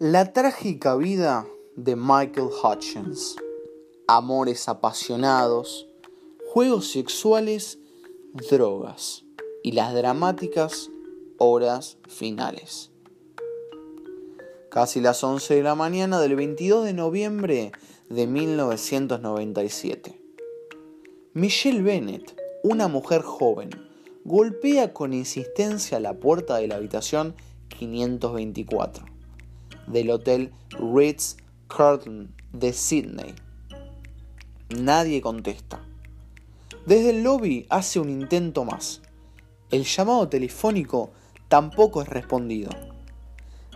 La trágica vida de Michael Hutchins. Amores apasionados, juegos sexuales, drogas y las dramáticas horas finales. Casi las 11 de la mañana del 22 de noviembre de 1997. Michelle Bennett, una mujer joven, golpea con insistencia la puerta de la habitación 524 del Hotel Ritz Carlton de Sydney. Nadie contesta. Desde el lobby hace un intento más. El llamado telefónico tampoco es respondido.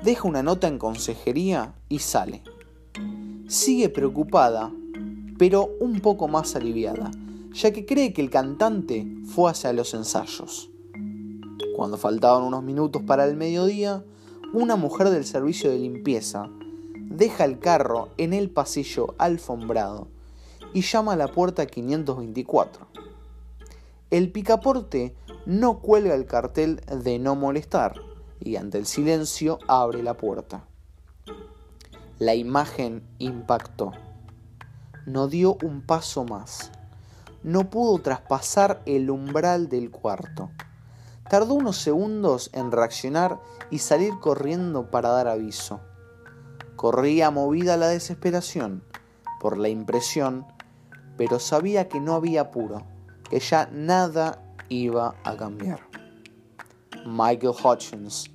Deja una nota en consejería y sale. Sigue preocupada, pero un poco más aliviada, ya que cree que el cantante fue hacia los ensayos. Cuando faltaban unos minutos para el mediodía, una mujer del servicio de limpieza deja el carro en el pasillo alfombrado y llama a la puerta 524. El picaporte no cuelga el cartel de no molestar y ante el silencio abre la puerta. La imagen impactó. No dio un paso más. No pudo traspasar el umbral del cuarto. Tardó unos segundos en reaccionar y salir corriendo para dar aviso. Corría movida la desesperación por la impresión, pero sabía que no había apuro, que ya nada iba a cambiar. Michael Hutchins,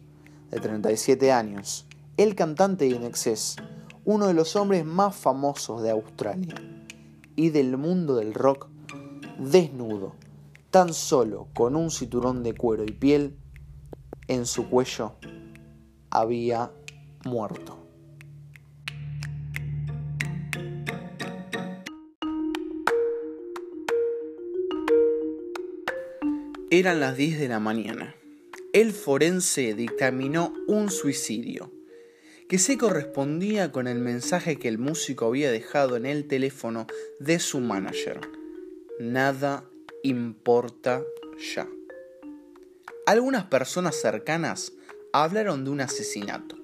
de 37 años, el cantante de Inexcess, uno de los hombres más famosos de Australia y del mundo del rock, desnudo, tan solo con un cinturón de cuero y piel, en su cuello había muerto. Eran las 10 de la mañana. El forense dictaminó un suicidio, que se correspondía con el mensaje que el músico había dejado en el teléfono de su manager. Nada importa ya. Algunas personas cercanas hablaron de un asesinato.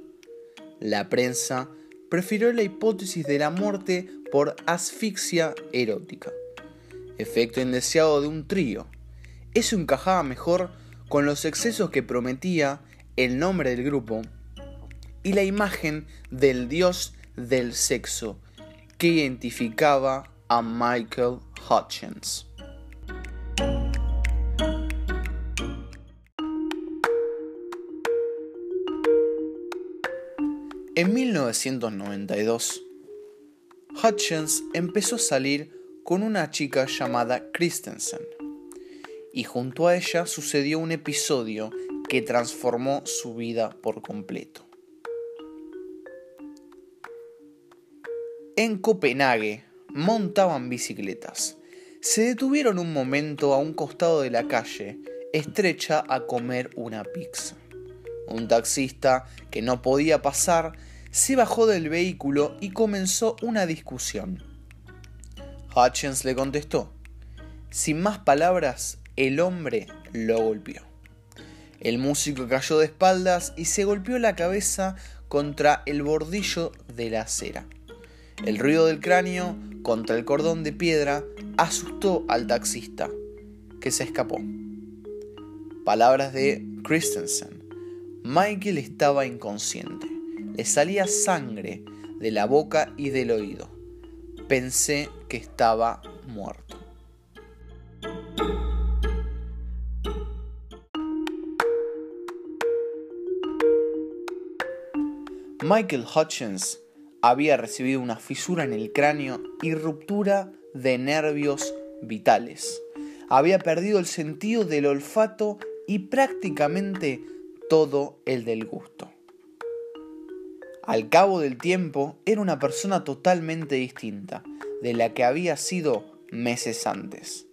La prensa prefirió la hipótesis de la muerte por asfixia erótica, efecto indeseado de un trío. Eso encajaba mejor con los excesos que prometía el nombre del grupo y la imagen del dios del sexo que identificaba a Michael Hutchins. En 1992, Hutchins empezó a salir con una chica llamada Christensen, y junto a ella sucedió un episodio que transformó su vida por completo. En Copenhague montaban bicicletas. Se detuvieron un momento a un costado de la calle, estrecha a comer una pizza. Un taxista que no podía pasar se bajó del vehículo y comenzó una discusión. Hutchins le contestó. Sin más palabras, el hombre lo golpeó. El músico cayó de espaldas y se golpeó la cabeza contra el bordillo de la acera. El ruido del cráneo contra el cordón de piedra asustó al taxista, que se escapó. Palabras de Christensen. Michael estaba inconsciente. Le salía sangre de la boca y del oído. Pensé que estaba muerto. Michael Hutchins había recibido una fisura en el cráneo y ruptura de nervios vitales. Había perdido el sentido del olfato y prácticamente todo el del gusto. Al cabo del tiempo era una persona totalmente distinta de la que había sido meses antes.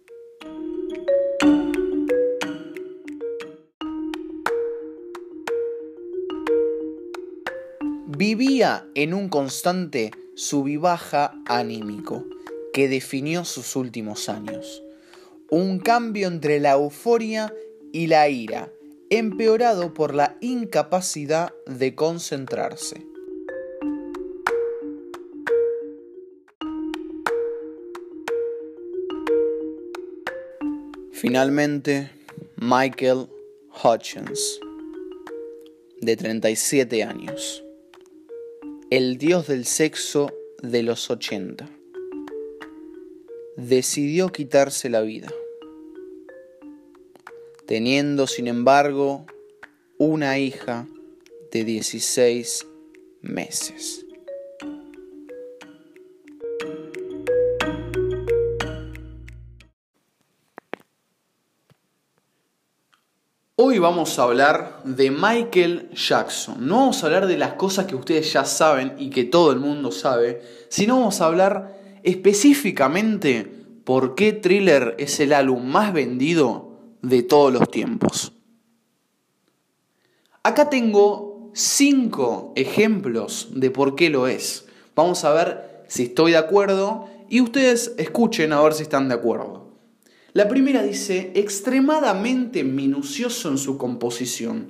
Vivía en un constante subibaja anímico que definió sus últimos años. Un cambio entre la euforia y la ira empeorado por la incapacidad de concentrarse. Finalmente, Michael Hutchins, de 37 años, el dios del sexo de los 80, decidió quitarse la vida teniendo sin embargo una hija de 16 meses. Hoy vamos a hablar de Michael Jackson. No vamos a hablar de las cosas que ustedes ya saben y que todo el mundo sabe, sino vamos a hablar específicamente por qué Thriller es el álbum más vendido de todos los tiempos. Acá tengo cinco ejemplos de por qué lo es. Vamos a ver si estoy de acuerdo y ustedes escuchen a ver si están de acuerdo. La primera dice, extremadamente minucioso en su composición.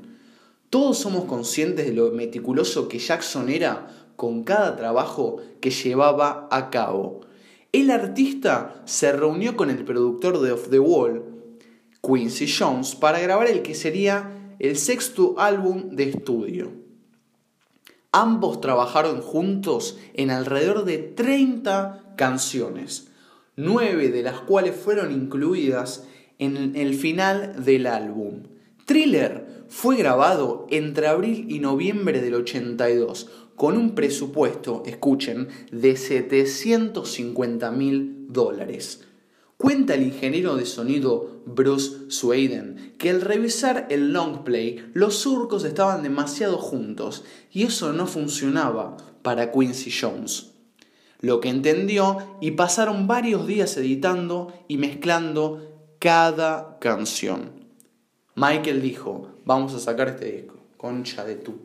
Todos somos conscientes de lo meticuloso que Jackson era con cada trabajo que llevaba a cabo. El artista se reunió con el productor de Off the Wall, Quincy Jones, para grabar el que sería el sexto álbum de estudio. Ambos trabajaron juntos en alrededor de 30 canciones nueve de las cuales fueron incluidas en el final del álbum. Thriller fue grabado entre abril y noviembre del 82 con un presupuesto, escuchen, de 750 mil dólares. Cuenta el ingeniero de sonido Bruce Sweden que al revisar el long play los surcos estaban demasiado juntos y eso no funcionaba para Quincy Jones lo que entendió y pasaron varios días editando y mezclando cada canción. Michael dijo, vamos a sacar este disco, concha de tu.